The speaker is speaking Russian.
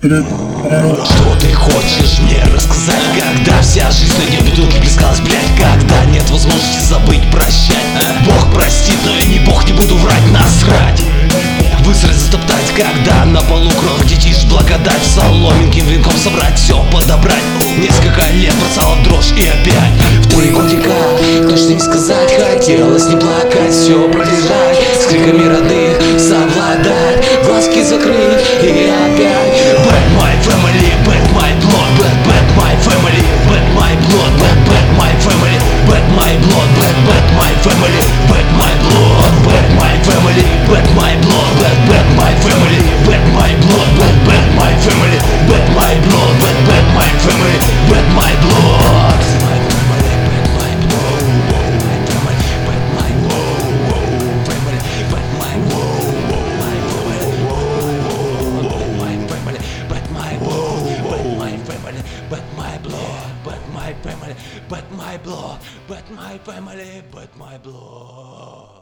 Что ты хочешь мне рассказать? Когда вся жизнь на дне бутылки плескалась, блять Когда нет возможности забыть, прощать? Бог простит, но я не бог, не буду врать, насрать Высрать, затоптать, когда на полу кровь детишь Благодать соломинким венком собрать, все подобрать Несколько лет бросала дрожь и опять В три годика, точно не сказать Хотелось не плакать, все family, bad my my family, but my blood, but my family, but my blood.